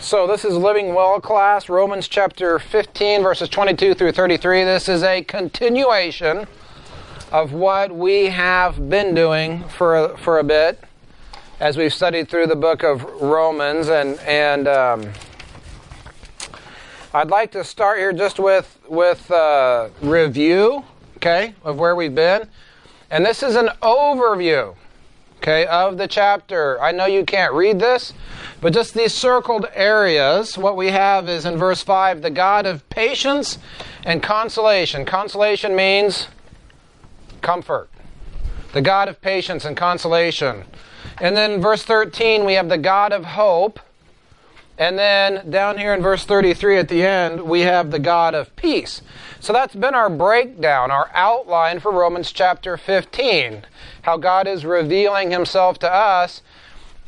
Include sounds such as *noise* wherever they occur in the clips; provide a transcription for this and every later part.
So this is Living Well class, Romans chapter 15, verses 22 through 33. This is a continuation of what we have been doing for for a bit as we've studied through the book of Romans, and and um, I'd like to start here just with with uh, review, okay, of where we've been, and this is an overview okay, of the chapter. I know you can't read this, but just these circled areas, what we have is in verse 5 the God of patience and consolation. Consolation means comfort. The God of patience and consolation. And then verse 13, we have the God of hope. And then down here in verse 33 at the end, we have the God of peace. So that's been our breakdown, our outline for Romans chapter 15. How God is revealing himself to us.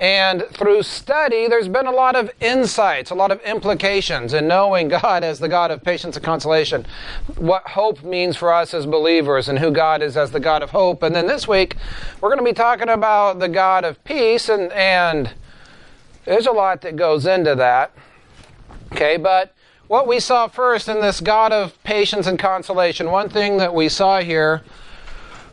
And through study, there's been a lot of insights, a lot of implications in knowing *laughs* God as the God of patience and consolation, what hope means for us as believers, and who God is as the God of hope. And then this week, we're going to be talking about the God of peace, and, and there's a lot that goes into that. Okay, but what we saw first in this God of patience and consolation, one thing that we saw here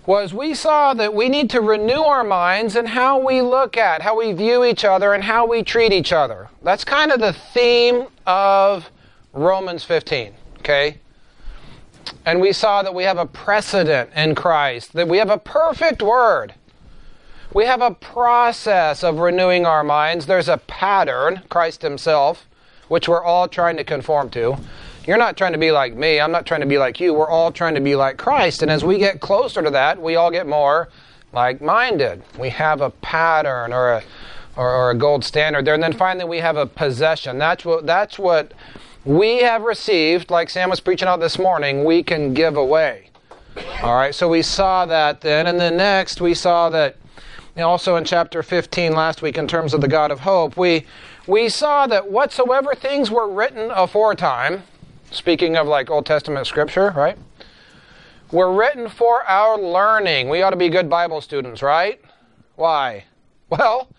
was we saw that we need to renew our minds and how we look at, how we view each other, and how we treat each other. That's kind of the theme of Romans 15, okay? And we saw that we have a precedent in Christ, that we have a perfect word we have a process of renewing our minds. There's a pattern, Christ Himself, which we're all trying to conform to. You're not trying to be like me. I'm not trying to be like you. We're all trying to be like Christ. And as we get closer to that, we all get more like minded. We have a pattern or a, or, or a gold standard there. And then finally, we have a possession. That's what, that's what we have received, like Sam was preaching out this morning, we can give away. All right, so we saw that then. And then next, we saw that also in chapter 15 last week in terms of the God of hope, we, we saw that whatsoever things were written aforetime, speaking of like Old Testament scripture, right? Were written for our learning. We ought to be good Bible students, right? Why? Well,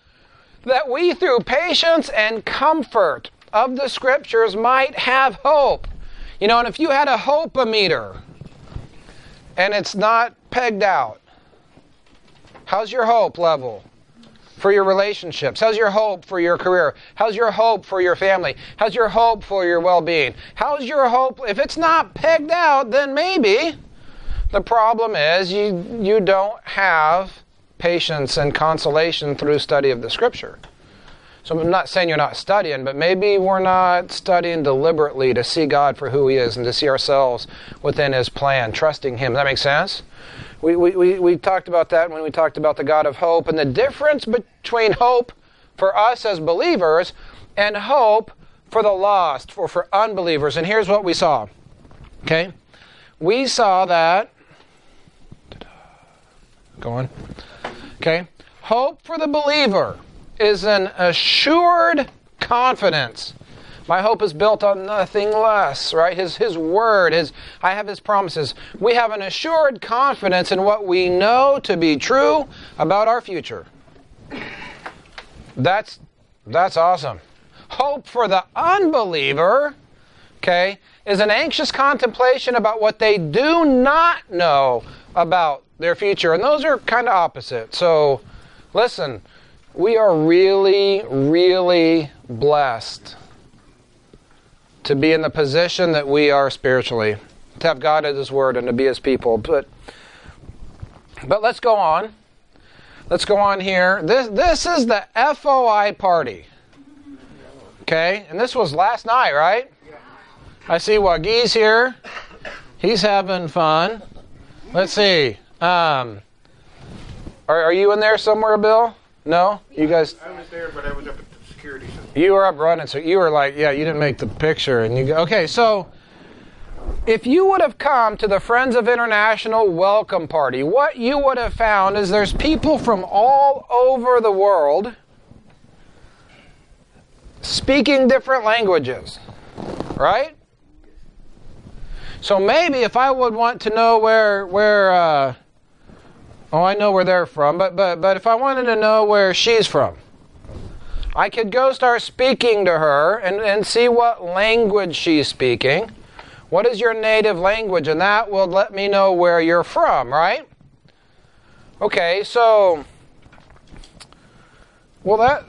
that we through patience and comfort of the scriptures might have hope. You know, and if you had a hope meter and it's not pegged out, How's your hope level for your relationships? How's your hope for your career? How's your hope for your family? How's your hope for your well being? How's your hope? If it's not pegged out, then maybe the problem is you, you don't have patience and consolation through study of the scripture. So I'm not saying you're not studying, but maybe we're not studying deliberately to see God for who He is and to see ourselves within His plan, trusting Him. Does that make sense? We, we, we, talked about that when we talked about the God of hope and the difference between hope for us as believers and hope for the lost, or for unbelievers. And here's what we saw. Okay? We saw that. Go on. Okay? Hope for the believer is an assured confidence my hope is built on nothing less, right? His, his word, his, I have his promises. We have an assured confidence in what we know to be true about our future. That's, that's awesome. Hope for the unbeliever, okay, is an anxious contemplation about what they do not know about their future. And those are kind of opposite. So, listen, we are really, really blessed to be in the position that we are spiritually, to have God as His Word and to be His people. But, but let's go on. Let's go on here. This, this is the FOI party. Okay? And this was last night, right? I see Wagi's here. He's having fun. Let's see. Um, are, are you in there somewhere, Bill? No? You guys. I was there, but I was up You were up running, so you were like, yeah, you didn't make the picture, and you go, okay. So, if you would have come to the Friends of International welcome party, what you would have found is there's people from all over the world speaking different languages, right? So maybe if I would want to know where where uh, oh I know where they're from, but but but if I wanted to know where she's from I could go start speaking to her and, and see what language she's speaking. What is your native language? And that will let me know where you're from, right? Okay, so well that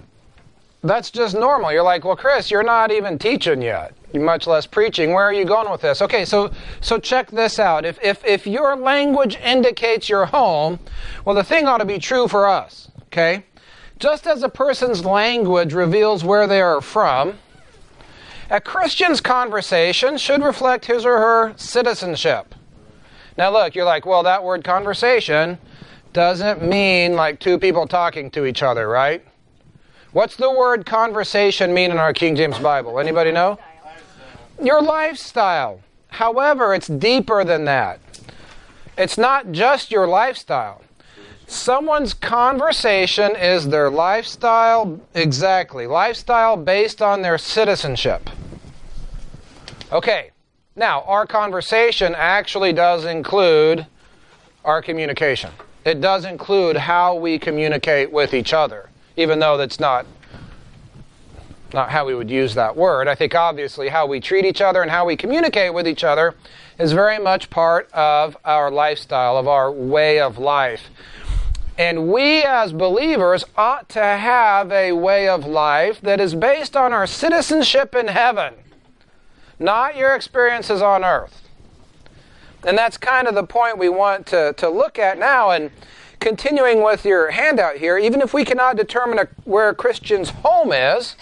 that's just normal. You're like, well, Chris, you're not even teaching yet. Much less preaching. Where are you going with this? Okay, so so check this out. If if if your language indicates your home, well, the thing ought to be true for us. Okay, just as a person's language reveals where they are from, a Christian's conversation should reflect his or her citizenship. Now, look, you're like, well, that word conversation doesn't mean like two people talking to each other, right? What's the word conversation mean in our King James Bible? Anybody know? Your lifestyle. However, it's deeper than that. It's not just your lifestyle. Someone's conversation is their lifestyle, exactly, lifestyle based on their citizenship. Okay, now our conversation actually does include our communication. It does include how we communicate with each other even though that's not not how we would use that word. I think obviously how we treat each other and how we communicate with each other is very much part of our lifestyle, of our way of life. And we as believers ought to have a way of life that is based on our citizenship in heaven, not your experiences on earth. And that's kind of the point we want to, to look at now. And continuing with your handout here, even if we cannot determine a, where a Christian's home is,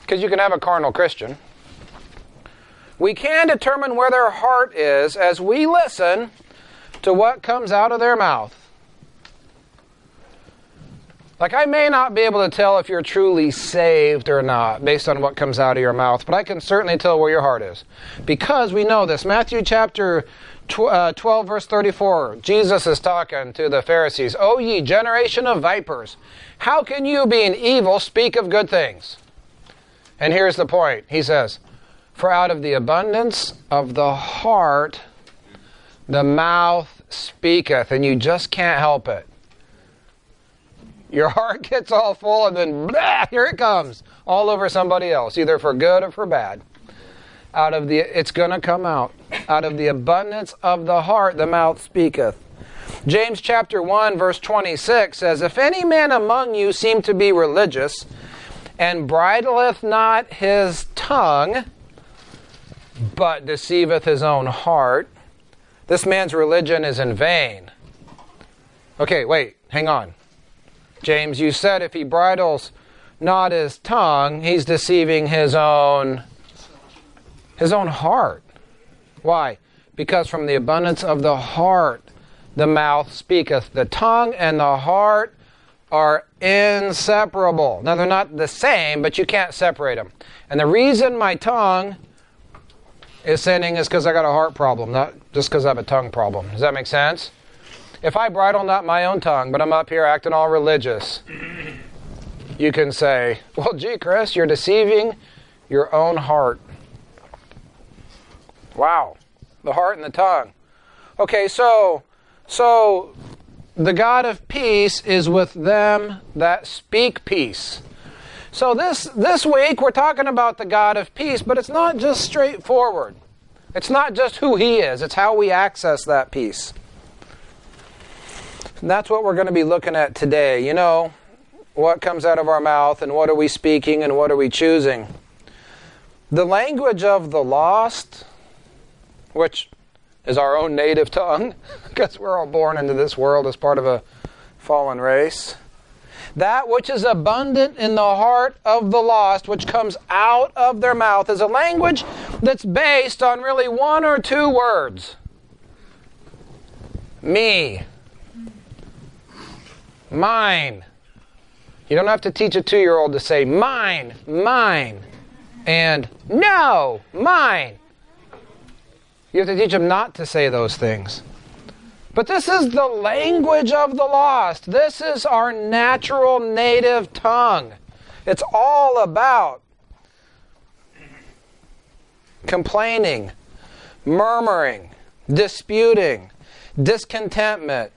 because you can have a carnal Christian, we can determine where their heart is as we listen to what comes out of their mouth. Like, I may not be able to tell if you're truly saved or not based on what comes out of your mouth, but I can certainly tell where your heart is. Because we know this. Matthew chapter uh, 12, verse 34, Jesus is talking to the Pharisees O ye generation of vipers, how can you, being evil, speak of good things? And here's the point He says, For out of the abundance of the heart, the mouth speaketh, and you just can't help it. Your heart gets all full, and then blah, here it comes, all over somebody else, either for good or for bad. Out of the it's going to come out. Out of the abundance of the heart the mouth speaketh. James chapter 1 verse 26 says if any man among you seem to be religious and bridleth not his tongue but deceiveth his own heart this man's religion is in vain. Okay wait hang on james you said if he bridles not his tongue he's deceiving his own his own heart. Why? Because from the abundance of the heart the mouth speaketh. The tongue and the heart are inseparable. Now, they're not the same, but you can't separate them. And the reason my tongue is sinning is because I got a heart problem, not just because I have a tongue problem. Does that make sense? If I bridle not my own tongue, but I'm up here acting all religious, you can say, Well, gee, Chris, you're deceiving your own heart. Wow. The heart and the tongue. Okay, so so the God of peace is with them that speak peace. So this this week we're talking about the God of peace, but it's not just straightforward. It's not just who he is, it's how we access that peace. And that's what we're going to be looking at today. You know, what comes out of our mouth and what are we speaking and what are we choosing? The language of the lost which is our own native tongue, *laughs* because we're all born into this world as part of a fallen race. That which is abundant in the heart of the lost, which comes out of their mouth, is a language that's based on really one or two words me, mine. You don't have to teach a two year old to say mine, mine, and no, mine. You have to teach them not to say those things. But this is the language of the lost. This is our natural native tongue. It's all about complaining, murmuring, disputing, discontentment,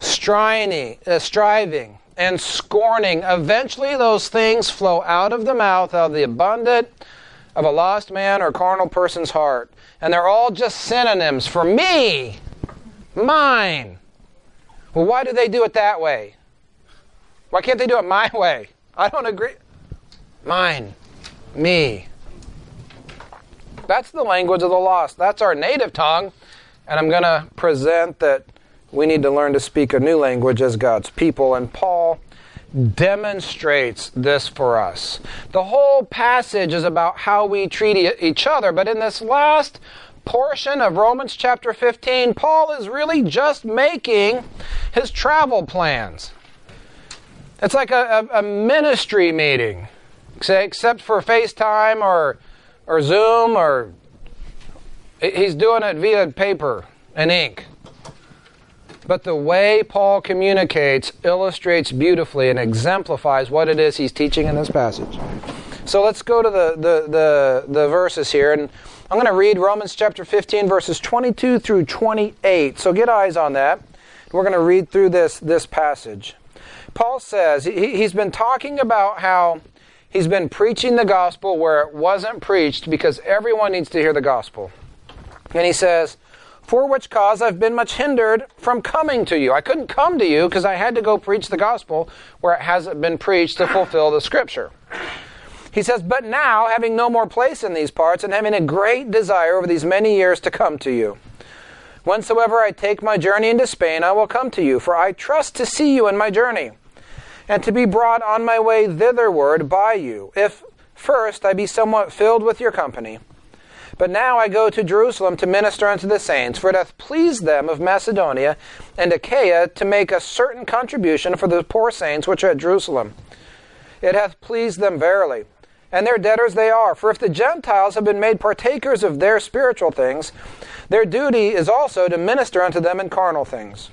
striving, uh, striving and scorning. Eventually, those things flow out of the mouth of the abundant of a lost man or carnal person's heart. And they're all just synonyms for me, mine. Well, why do they do it that way? Why can't they do it my *laughs* way? I don't agree. Mine, me. That's the language of the lost. That's our native tongue. And I'm going to present that we need to learn to speak a new language as God's people. And Paul demonstrates this for us. The whole passage is about how we treat each other, but in this last portion of Romans chapter 15, Paul is really just making his travel plans. It's like a, a, a ministry meeting, except for FaceTime or, or Zoom, or he's doing it via paper and ink. But the way Paul communicates illustrates beautifully and exemplifies what it is he's teaching in this passage. So let's go to the, the, the, the verses here. And I'm going to read Romans chapter 15, verses 22 through 28. So get eyes on that. We're going to read through this, this passage. Paul says, he, he's been talking about how he's been preaching the gospel where it wasn't preached because everyone needs to hear the gospel. And he says, for which cause I've been much hindered from coming to you. I couldn't come to you because I had to go preach the gospel where it hasn't been preached to fulfill the scripture. He says, But now, having no more place in these parts, and having a great desire over these many years to come to you, whensoever I take my journey into Spain, I will come to you, for I trust to see you in my journey, and to be brought on my way thitherward by you, if first I be somewhat filled with your company. But now I go to Jerusalem to minister unto the saints, for it hath pleased them of Macedonia and Achaia to make a certain contribution for the poor saints which are at Jerusalem. It hath pleased them verily. And their debtors they are. For if the Gentiles have been made partakers of their spiritual things, their duty is also to minister unto them in carnal things.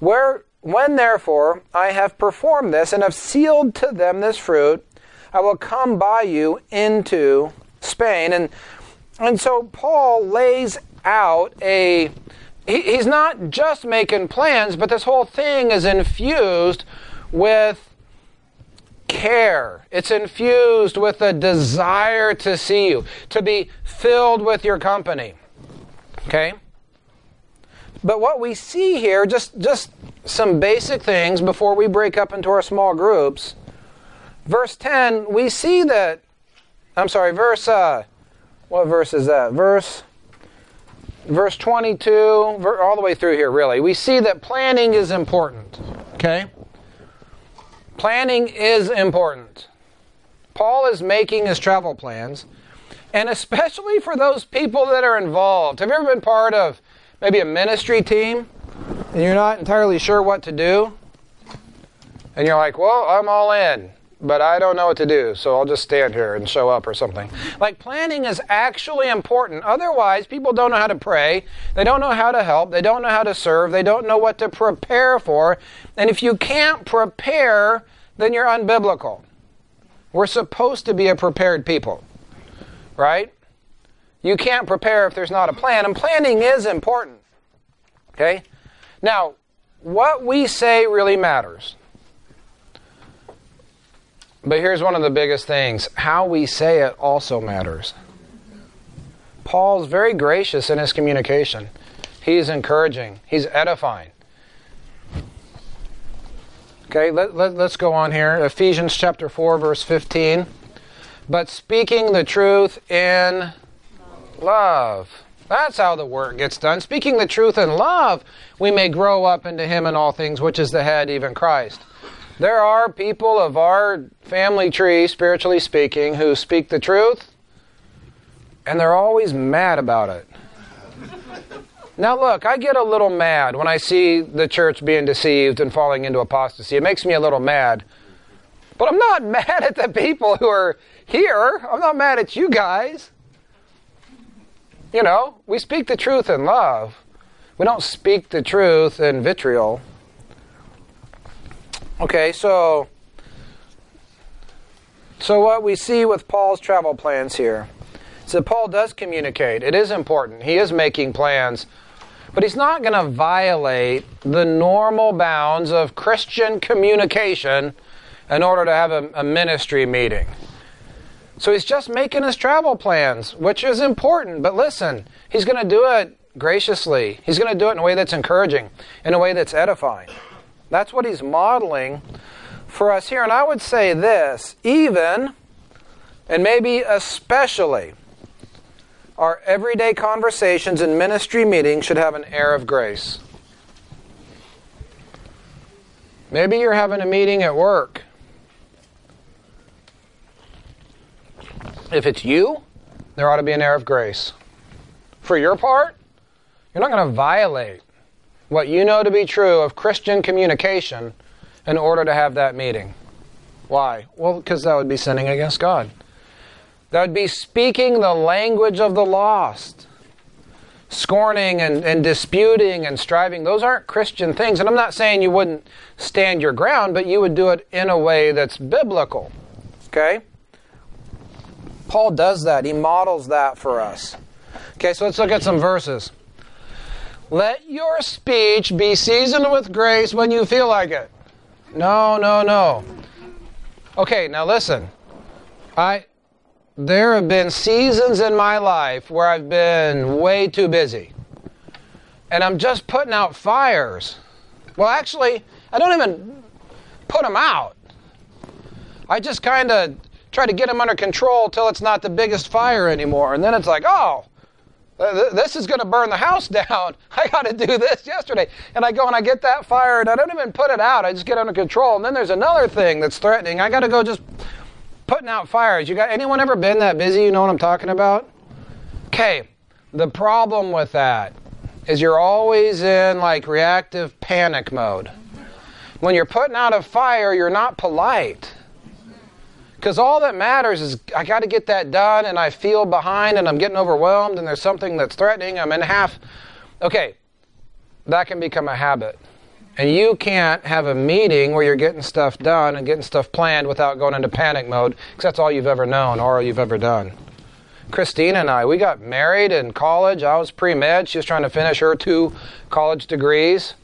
Where, when therefore I have performed this and have sealed to them this fruit, I will come by you into Spain. And and so Paul lays out a he, he's not just making plans, but this whole thing is infused with care. It's infused with a desire to see you, to be filled with your company. Okay? But what we see here, just, just some basic things before we break up into our small groups. Verse 10, we see that, I'm sorry, verse uh, what verse is that? Verse verse 22 all the way through here really. We see that planning is important. Okay? Planning is important. Paul is making his travel plans, and especially for those people that are involved. Have you ever been part of maybe a ministry team and you're not entirely sure what to do? And you're like, well, I'm all in but I don't know what to do, so I'll just stand here and show up or something. Like planning is actually important. Otherwise, people don't know how to pray, they don't know how to help, they don't know how to serve, they don't know what to prepare for. And if you can't prepare, then you're unbiblical. We're supposed to be a prepared people, right? You can't prepare if there's not a plan, and planning is important. Okay? Now, what we say really matters. But here's one of the biggest things how we say it also matters. Paul's very gracious in his communication. He's encouraging, he's edifying. Okay, let, let, us go on here. Ephesians chapter 4, verse 15. But speaking the truth in love. That's how the work gets done. Speaking the truth in love, we may grow up into Him in all things, which is the head, even Christ. There are people of our family tree, spiritually speaking, who speak the truth, and they're always mad about it. Now, look, I get a little mad when I see the church being deceived and falling into apostasy. It makes me a little mad. But I'm not *laughs* mad at the people who are here. I'm not mad at you guys. You know, we speak the truth in love. We don't speak the truth in vitriol. Okay, so so what we see with Paul's travel plans here is that Paul does communicate. It is important. He is making plans. But he's not going to violate the normal bounds of Christian communication in order to have a, a ministry meeting. So he's just making his travel plans, which is important. But listen, he's going to do it graciously. He's going to do it in a way that's encouraging, in a way that's edifying. That's what he's modeling for us here. And I would say this even, and maybe especially, our everyday conversations and ministry meetings should have an air of grace. Maybe you're having a meeting at work. If it's you, there ought to be an air of grace. For your part, you're not going to violate what you know to be true of Christian communication in order to have that meeting. Why? Well, because that would be sinning against God. That would be speaking the language of the lost. Scorning and, and disputing and striving, those aren't Christian things. And I'm not saying you wouldn't stand your ground, but you would do it in a way that's biblical. Okay? Paul does that. He models that for us. Okay, so let's look at some verses. Let your speech be seasoned with grace when you feel like it. No, no, no. Okay, now listen. I there have been seasons in my life where I've been way too busy. And I'm just putting out fires. Well, actually, I don't even put them out. I just kind of try to get them under control till it's not the biggest fire anymore. And then it's like, oh, Uh, this is going to burn the house *laughs* down. I got to do this yesterday. And I go and I get that fire and I don't even put it out. I just get under control. And then there's another thing that's threatening. I got to go just putting out fires. You got anyone ever been that busy? You know what I'm talking about? Okay. The problem with that is you're always in like reactive panic mode. When you're putting out a fire, you're not polite. Because all that matters is I got to get that done and I feel behind and I'm getting overwhelmed and there's something that's threatening. I'm in half. Okay, that can become a habit. And you can't have a meeting where you're getting stuff done and getting stuff planned without going into panic mode because that's all you've ever known or all you've ever done. Christina and I, we got married in college. I was pre med. She was trying to finish her two college degrees.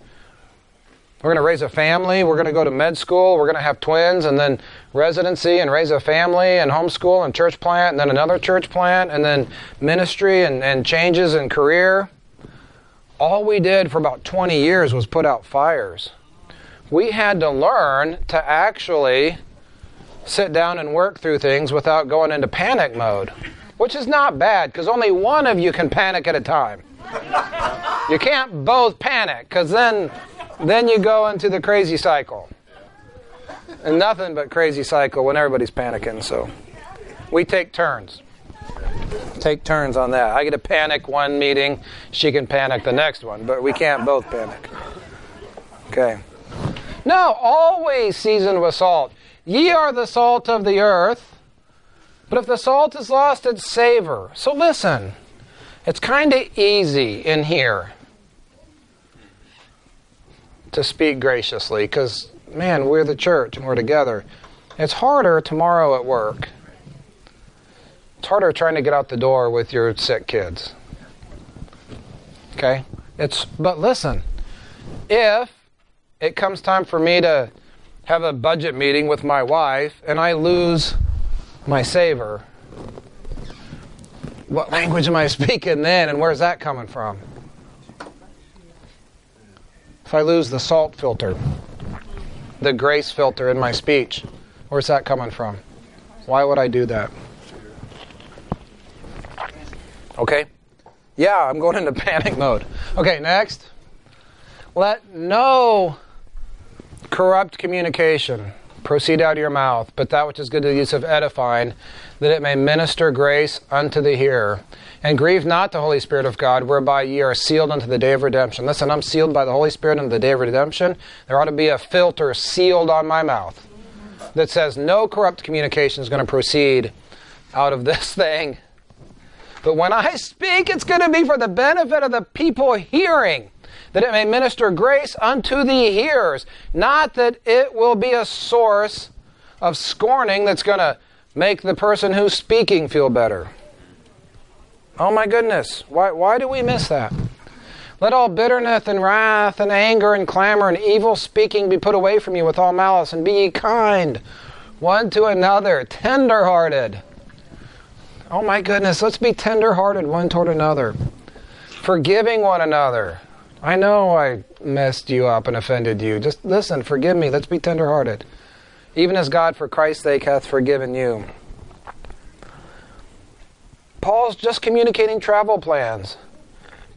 We're going to raise a family. We're going to go to med school. We're going to have twins and then residency and raise a family and homeschool and church plant and then another church plant and then ministry and, and changes in career. All we did for about 20 years was put out fires. We had to learn to actually sit down and work through things without going into panic mode, which is not bad because only one of you can panic at a time. You can't both panic because then then you go into the crazy cycle. And nothing but crazy cycle when everybody's panicking, so we take turns. Take turns on that. I get to panic one meeting, she can panic the next one, but we can't both panic. Okay. No, always seasoned with salt. Ye are the salt of the earth, but if the salt is lost its savor. So listen, it's kind of easy in here to speak graciously because, man, we're the church and we're together. It's harder tomorrow at work. It's harder trying to get out the door with your sick kids. Okay? It's but listen, if it comes time for me to have a budget meeting with my wife and I lose my savor, what language am I *laughs* speaking then and where's that coming from? If I lose the salt filter, the grace filter in my speech, where's that coming from? Why would I do that? Okay? Yeah, I'm going into *laughs* panic mode. Okay, next. Let no corrupt communication proceed out of your mouth, but that which is good to the use of edifying, that it may minister grace unto the hearer. And grieve not the Holy Spirit of God, whereby ye are sealed unto the day of redemption. Listen, I'm sealed by the Holy Spirit unto the day of redemption. There ought to be a filter sealed on my mouth that says no corrupt communication is going to proceed out of this *laughs* thing. But when I speak, it's going to be for the benefit of the people hearing, that it may minister grace unto the hearers, not that it will be a source of scorning that's going to make the person who's speaking feel better. Oh my goodness. Why, why do we miss that? Let all bitterness and wrath and anger and clamor and evil speaking be put away from you with all malice, and be ye kind one to another, tender hearted. Oh my goodness, let's be tender hearted one toward another, forgiving one another. I know I messed you up and offended you. Just listen, forgive me. Let's be tender hearted. Even as God, for Christ's sake, hath forgiven you. Paul's just communicating travel plans.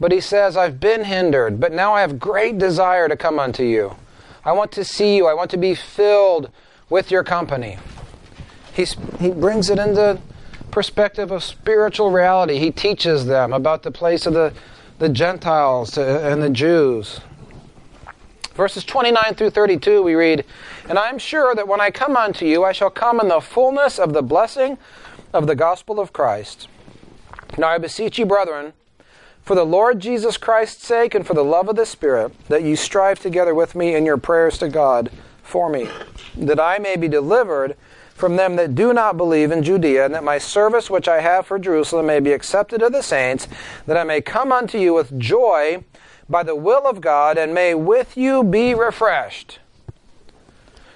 But he says, I've been hindered, but now I have great desire to come unto you. I want to see you. I want to be filled with your company. He's, he brings it into perspective of spiritual reality. He teaches them about the place of the, the Gentiles and the Jews. Verses 29 through 32, we read, And I am sure that when I come unto you, I shall come in the fullness of the blessing of the gospel of Christ. Now I beseech you, brethren, for the Lord Jesus Christ's sake and for the love of the Spirit, that you strive together with me in your prayers to God for me, that I may be delivered from them that do not believe in Judea, and that my service which I have for Jerusalem may be accepted of the saints, that I may come unto you with joy by the will of God, and may with you be refreshed.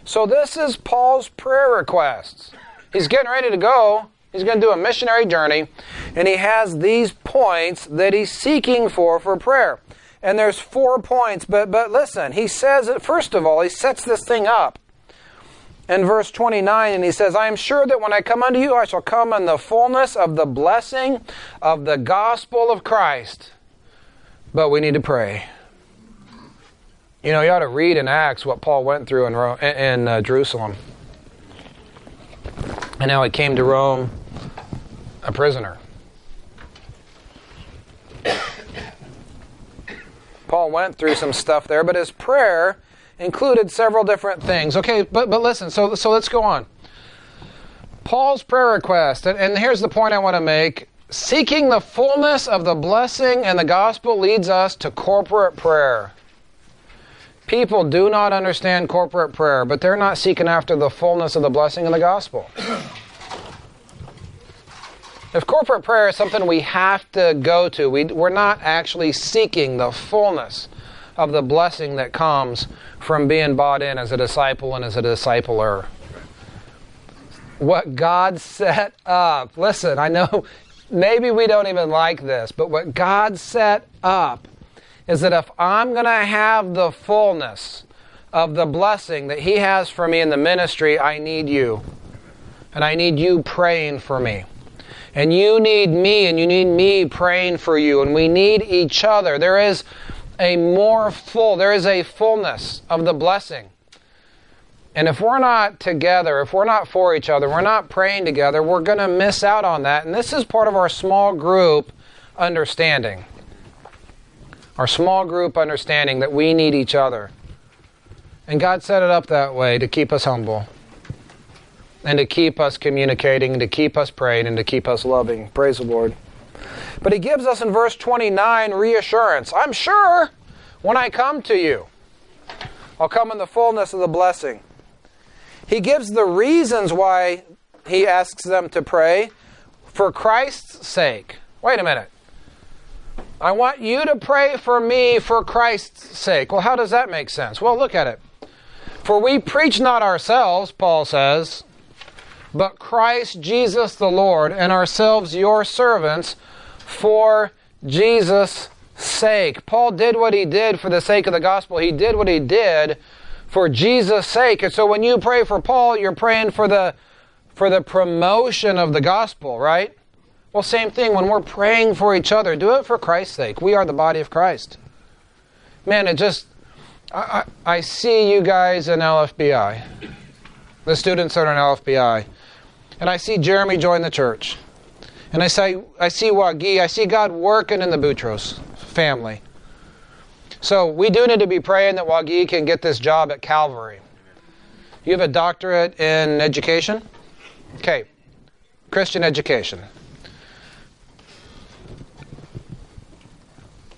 So, this is Paul's prayer requests. He's getting ready to go. He's going to do a missionary journey, and he has these points that he's seeking for for prayer. And there's four points, but but listen, he says it first of all, he sets this thing up. In verse 29, and he says, I am sure that when I come unto you, I shall come in the fullness of the blessing of the gospel of Christ. But we need to pray. You know, you ought to read in Acts what Paul went through in, Rome, in uh, Jerusalem. And now he came to Rome a prisoner. Paul went through some stuff there, but his prayer included several different things. Okay, but but listen, so so let's go on. Paul's prayer request, and, and here's the point I want to make. Seeking the fullness of the blessing and the gospel leads us to corporate prayer. People do not understand corporate prayer, but they're not seeking after the fullness of the blessing and the gospel. If corporate prayer is something we have to go to, we, we're not actually seeking the fullness of the blessing that comes from being bought in as a disciple and as a discipler. What God set up, listen, I know maybe we don't even like this, but what God set up is that if I'm going to have the fullness of the blessing that He has for me in the ministry, I need you. And I need you praying for me. And you need me, and you need me praying for you. And we need each other. There is a more full, there is a fullness of the blessing. And if we're not together, if we're not for each other, we're not praying together, we're going to miss out on that. And this is part of our small group understanding. Our small group understanding that we need each other. And God set it up that way to keep us humble and to keep us communicating, and to keep us praying, and to keep us loving. Praise the Lord. But he gives us in verse 29 reassurance. I'm sure when I come to you, I'll come in the fullness of the blessing. He gives the reasons why he asks them to pray for Christ's sake. Wait a minute. I want you to pray for me for Christ's sake. Well, how does that make sense? Well, look at it. For we preach not ourselves, Paul says, but Christ Jesus the Lord, and ourselves your servants for Jesus' sake. Paul did what he did for the sake of the gospel. He did what he did for Jesus' sake. And so when you pray for Paul, you're praying for the for the promotion of the gospel, right? Well, same thing when we're praying for each other. Do it for Christ's sake. We are the body of Christ. Man, it just I, I, I see you guys in LFBI. The students are in LFBI and I see Jeremy join the church. And I see, I see Wagi, I see God working in the Boutros family. So we do need to be praying that Wagi can get this job at Calvary. You have a doctorate in education? Okay. Christian education.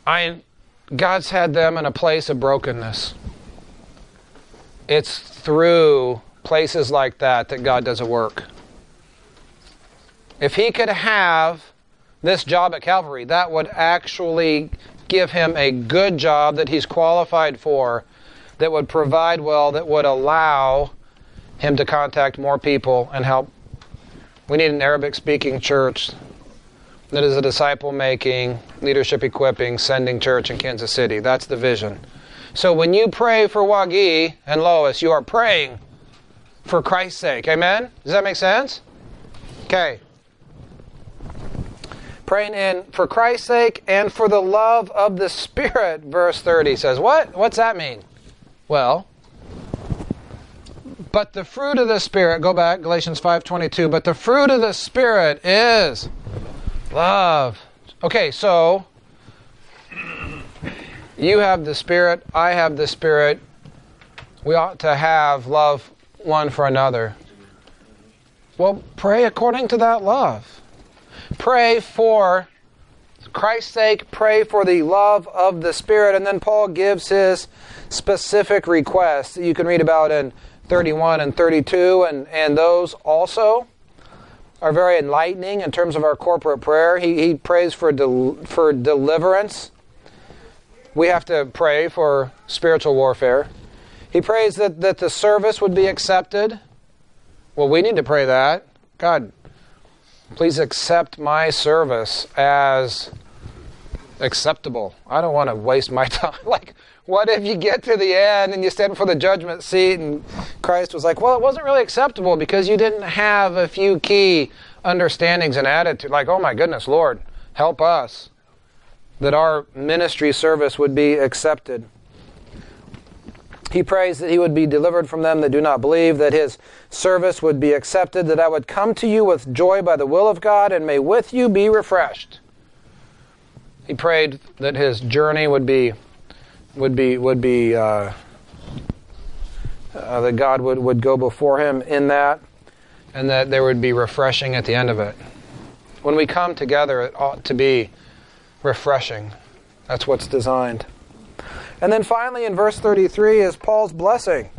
I God's had them in a place of brokenness. It's through places like that that God does a work. If he could have this job at Calvary, that would actually give him a good job that he's qualified for, that would provide well, that would allow him to contact more people and help. We need an Arabic speaking church that is a disciple making, leadership equipping, sending church in Kansas City. That's the vision. So when you pray for Wagi and Lois, you are praying for Christ's sake. Amen? Does that make sense? Okay. Praying in for Christ's sake and for the love of the Spirit, verse 30 says. What? What's that mean? Well, but the fruit of the Spirit, go back, Galatians 5.22, but the fruit of the Spirit is love. Okay, so you have the Spirit, I have the Spirit. We ought to have love one for another. Well, pray according to that love. Pray for Christ's sake, pray for the love of the Spirit. And then Paul gives his specific requests that you can read about in 31 and 32, and, and those also are very enlightening in terms of our corporate prayer. He, he prays for, del, for deliverance. We have to pray for spiritual warfare. He prays that, that the service would be accepted. Well, we need to pray that. God, please accept my service as acceptable. I don't want to waste my *laughs* time. like, what if you get to the end and you stand before the judgment seat and Christ was like, well, it wasn't really acceptable because you didn't have a few key understandings and attitude. Like, oh my goodness, Lord, help us that our ministry service would be accepted. He prays that he would be delivered from them that do not believe, that his service would be accepted, that I would come to you with joy by the will of God, and may with you be refreshed. He prayed that his journey would be would be would be uh, uh, that God would, would go before him in that, and that there would be refreshing at the end of it. When we come together, it ought to be refreshing. That's what's designed. And then finally, in verse 33, is Paul's blessing.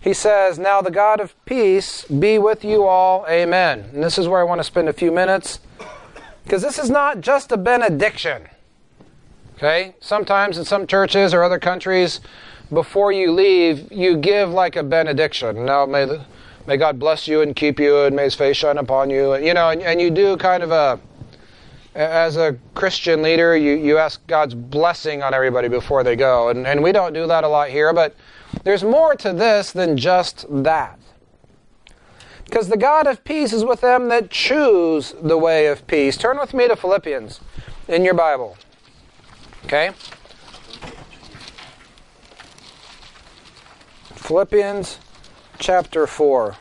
He says, Now the God of peace be with you all. Amen. And this is where I want to spend a few minutes. Because this is not just a benediction. Okay? Sometimes in some churches or other countries, before you leave, you give like a benediction. Now, may, the, may God bless you and keep you, and may his face shine upon you. And, You know, and, and you do kind of a as a Christian leader, you, you ask God's blessing on everybody before they go. And, and we don't do that a lot here, but there's more to this than just that. Because the God of peace is with them that choose the way of peace. Turn with me to Philippians in your Bible. Okay? Philippians chapter 4.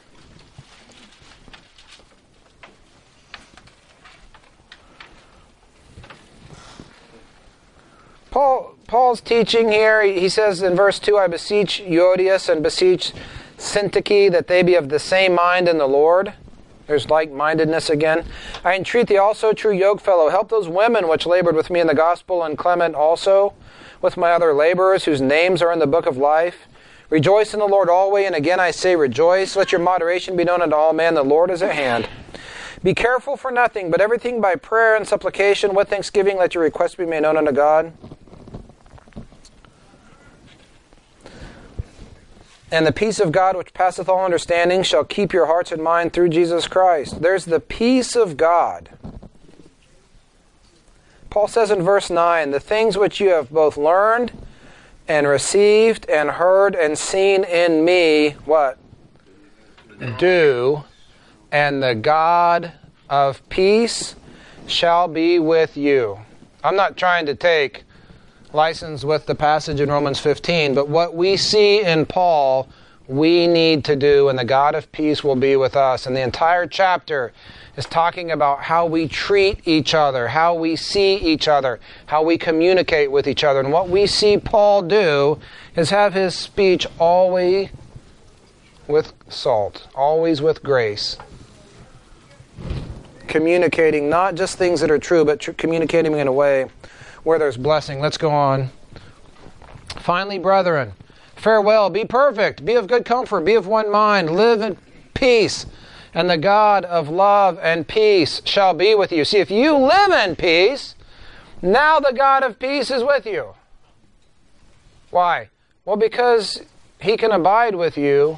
Paul, Paul's teaching here, he says in verse 2, I beseech Euodias and beseech Syntyche that they be of the same mind in the Lord. There's like mindedness again. I entreat thee also, true yokefellow, help those women which labored with me in the gospel, and Clement also, with my other laborers, whose names are in the book of life. Rejoice in the Lord always, and again I say rejoice. Let your moderation be known unto all men, the Lord is at hand. Be careful for nothing, but everything by prayer and supplication with thanksgiving let your requests be made known unto God. And the peace of God, which passeth all understanding, shall keep your hearts and mind through Jesus Christ. There's the peace of God. Paul says in verse 9, The things which you have both learned and received and heard and seen in me, what? Do, and the God of peace shall be with you. I'm not trying to take license with the passage in Romans 15, but what we see in Paul, we need to do, and the God of peace will be with us. And the entire chapter is talking about how we treat each other, how we see each other, how we communicate with each other. And what we see Paul do is have his speech always with salt, always with grace. Communicating not just things that are true, but tr- communicating in a way where there's blessing. Let's go on. Finally, brethren, farewell. Be perfect. Be of good comfort. Be of one mind. Live in peace. And the God of love and peace shall be with you. See, if you live in peace, Now the God of peace is with you. Why? Well, because he can abide with you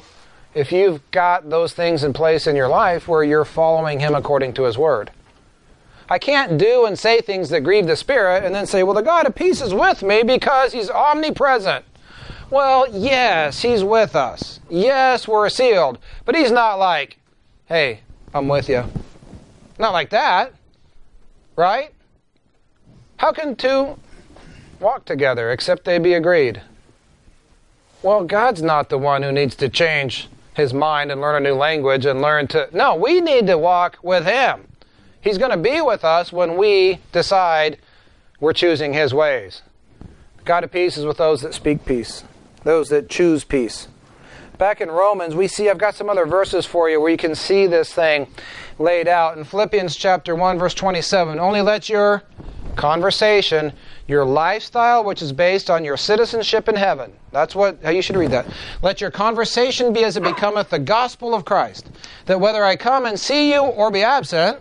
if you've got those things in place in your life where you're following him according to his word. I can't do and say things that grieve the Spirit and then say, well, the God of peace is with me because he's omnipresent. Well, yes, he's with us. Yes, we're sealed. But he's not like, hey, I'm with you. Not like that. Right? How can two walk together except they be agreed? Well, God's not the one who needs to change his mind and learn a new language and learn to. No, we need to walk with him. He's going to be with us when we decide we're choosing his ways. God of peace is with those that speak peace, those that choose peace. Back in Romans, we see, I've got some other verses for you where you can see this thing laid out. In Philippians chapter 1, verse 27, only let your conversation, your lifestyle, which is based on your citizenship in heaven. That's what you should read that. Let your conversation be as it becometh the gospel of Christ, that whether I come and see you or be absent,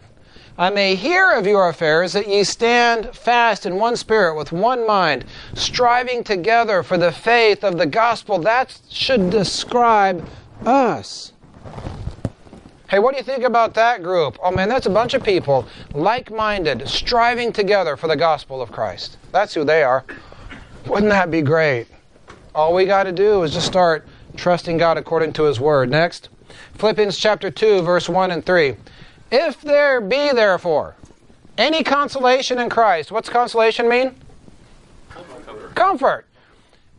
I may hear of your affairs, that ye stand fast in one spirit, with one mind, striving together for the faith of the gospel. That should describe us. Hey, what do you think about that group? Oh man, that's a bunch of people like minded, striving together for the gospel of Christ. That's who they are. Wouldn't that be great? All we got to do is just start trusting God according to His Word. Next, Philippians chapter 2, verse 1 and 3. If there be, therefore, any consolation in Christ, what's consolation mean? Comfort. comfort.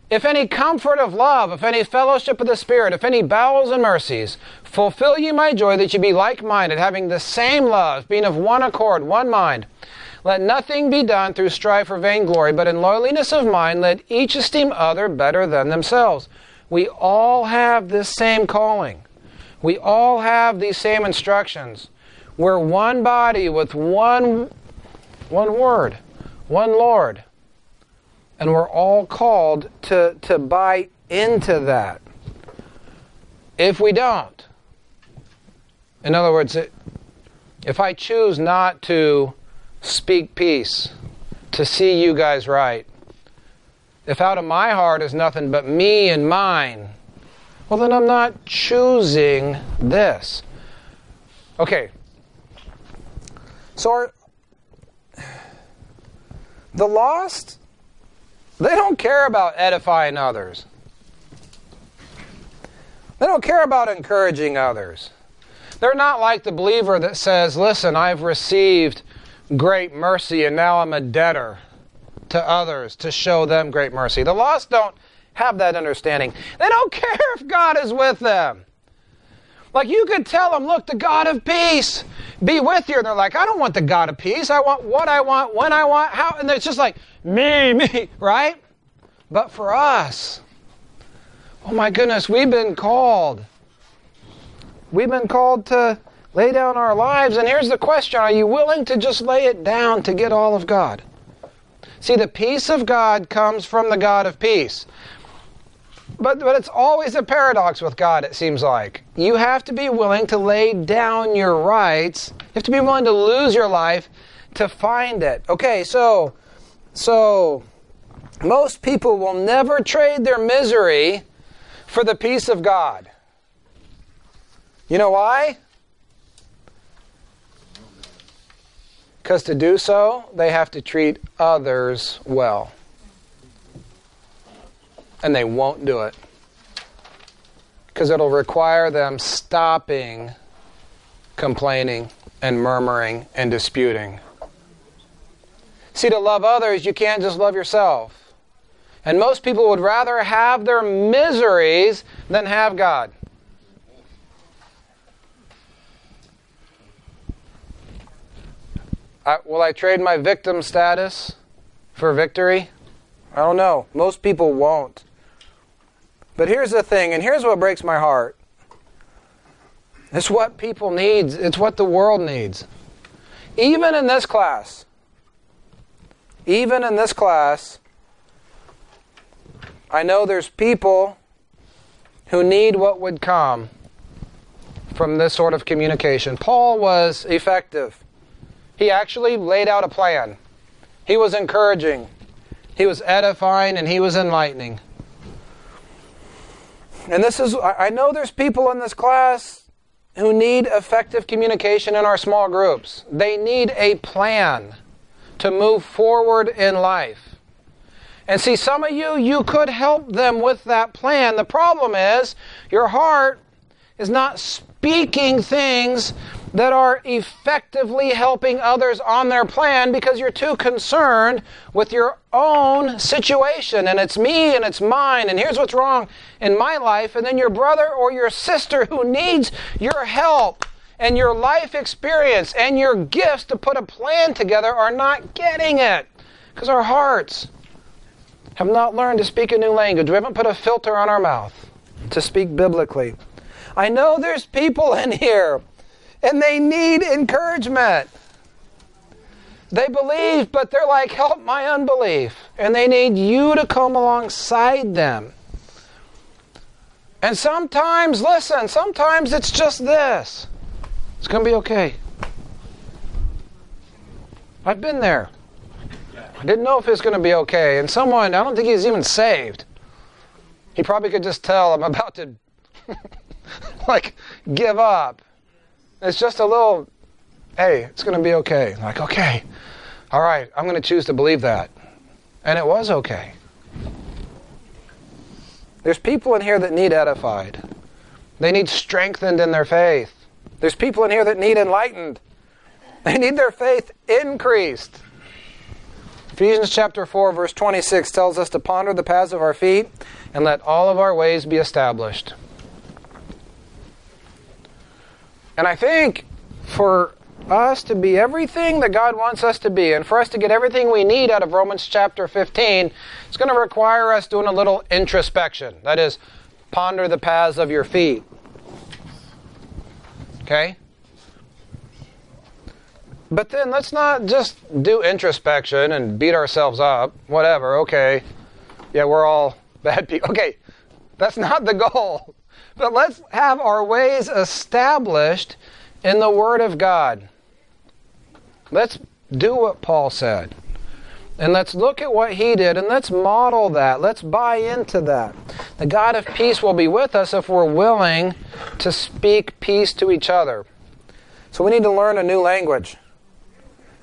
If any comfort of love, if any fellowship of the Spirit, if any bowels and mercies, fulfill ye my joy that ye be like minded, having the same love, being of one accord, one mind. Let nothing be done through strife or vainglory, but in lowliness of mind let each esteem other better than themselves. We all have this same calling. We all have these same instructions. We're one body with one, one word, one Lord. And we're all called to, to buy into that. If we don't, in other words, if I choose not to speak peace, to see you guys right, if out of my heart is nothing but me and mine, well, then I'm not choosing this. Okay, so our, the lost, they don't care about edifying others. They don't care about encouraging others. They're not like the believer that says, Listen, I've received great mercy and now I'm a debtor to others to show them great mercy. The lost don't have that understanding. They don't *laughs* care if God is with them. Like you could tell them, look, the God of peace be with you. And they're like, I don't want the God of peace. I want what I want, when I want, how. And it's just like, me, me, *laughs* right? But for us, oh my goodness, we've been called. We've been called to lay down our lives. And here's the question Are you willing to just lay it down to get all of God? See, the peace of God comes from the God of peace. But, but it's always a paradox with God, it seems like. You have to be willing to lay down your rights. You have to be willing to lose your life to find it. Okay, so, so most people will never trade their misery for the peace of God. You know why? Because to do so, they have to treat others well and they won't do it because it'll require them stopping complaining and murmuring and disputing. See, to love others, you can't just love yourself. And most people would rather have their miseries than have God. I, will I trade my victim status for victory? I don't know. Most people won't. But here's the thing, and here's what breaks my heart. It's what people need, it's what the world needs. Even in this class, even in this class, I know there's people who need what would come from this sort of communication. Paul was effective. He actually laid out a plan. He was encouraging, he was edifying, and he was enlightening. And this is, I know there's people in this class who need effective communication in our small groups. They need a plan to move forward in life. And see, some of you, you could help them with that plan. The problem is your heart is not speaking things that are effectively helping others on their plan because you're too concerned with your own situation and it's me and it's mine and here's what's wrong in my life and then your brother or your sister who needs your help and your life experience and your gifts to put a plan together are not getting it because our hearts have not learned to speak a new language. We haven't put a filter on our mouth to speak biblically. I know there's people in here and they need encouragement. They believe, but they're like, help my unbelief. And they need you to come alongside them. And sometimes, listen, sometimes it's just this it's going to be okay. I've been there. I didn't know if it's going to be okay. And someone, I don't think he's even saved. He probably could just tell I'm about to, *laughs* like, give up. It's just a little, hey, it's going to be okay. Like, okay, all right, I'm going to choose to believe that. And it was okay. There's people in here that need edified, they need strengthened in their faith. There's people in here that need enlightened, they need their faith increased. Ephesians chapter 4, verse 26 tells us to ponder the paths of our feet and let all of our ways be established. And I think for us to be everything that God wants us to be, and for us to get everything we need out of Romans chapter 15, it's going to require us doing a little introspection. That is, ponder the paths of your feet. Okay? But then let's not just do introspection and beat ourselves up. Whatever, okay. Yeah, we're all *laughs* bad people. Okay, that's not the goal. But let's have our ways established in the Word of God. Let's do what Paul said. And let's look at what he did and let's model that. Let's buy into that. The God of peace will be with us if we're willing to speak peace to each other. So we need to learn a new language.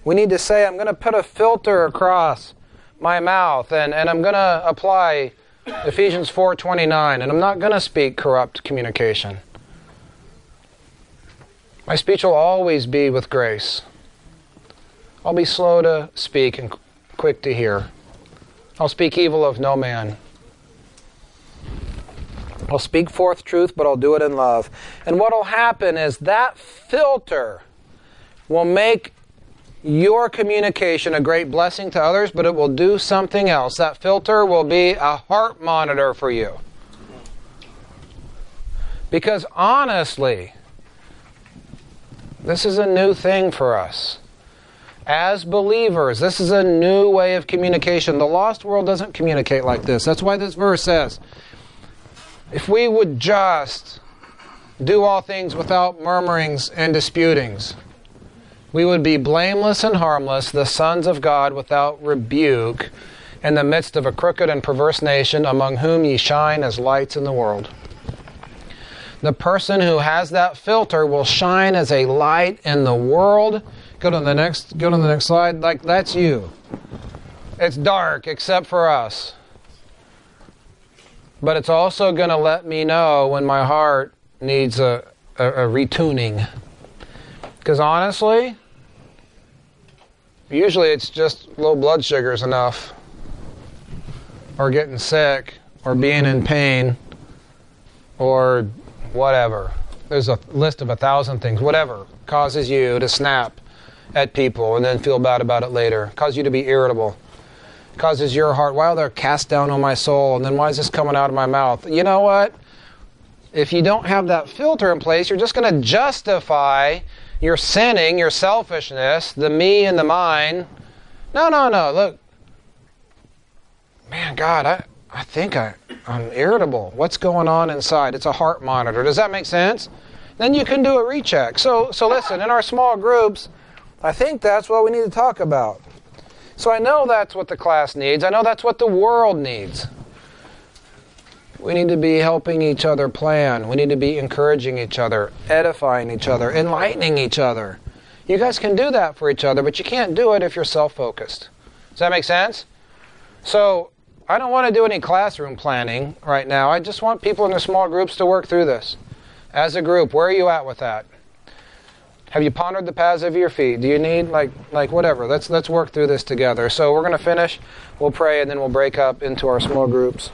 We need to say, I'm going to put a filter across my mouth and, and I'm going to apply Ephesians 4:29, and I'm not going to speak corrupt communication. My speech will always be with grace. I'll be slow to speak and quick to hear. I'll speak evil of no man. I'll speak forth truth, but I'll do it in love. And what will happen is that filter will make your communication a great blessing to others, but it will do something else. That filter will be a heart monitor for you. Because honestly, this is a new thing for us. As believers, this is a new way of communication. The lost world doesn't communicate like this. That's why this verse says if we would just do all things without murmurings and disputings, we would be blameless and harmless, the sons of God without rebuke, in the midst of a crooked and perverse nation, among whom ye shine as lights in the world. The person who has that filter will shine as a light in the world. Go to the next go to the next slide. Like that's you. It's dark except for us. But it's also going to let me know when my heart needs a, a, a retuning. Because honestly, Usually it's just low blood sugars enough, or getting sick, or being in pain, or whatever. There's a list of a thousand things. Whatever causes you to snap at people and then feel bad about it later, causes you to be irritable, causes your heart, why are they cast down on my soul, and then why is this coming out of my mouth? You know what? If you don't have that filter in place, you're just going to justify your sinning, your selfishness, the me and the mine. No, no, no. Look, man, God, I, I think I, I'm irritable. What's going on inside? It's a heart monitor. Does that make sense? Then you can do a recheck. So, so listen, in our small groups, I think that's what we need to talk about. So I know that's what the class needs. I know that's what the world needs. We need to be helping each other plan. We need to be encouraging each other, edifying each other, enlightening each other. You guys can do that for each other, but you can't do it if you're self focused. Does that make sense? So, I don't want to do any classroom planning right now. I just want people in their small groups to work through this. As a group, where are you at with that? Have you pondered the paths of your feet? Do you need like like whatever? Let's let's work through this together. So we're going to finish. We'll pray and then we'll break up into our small groups.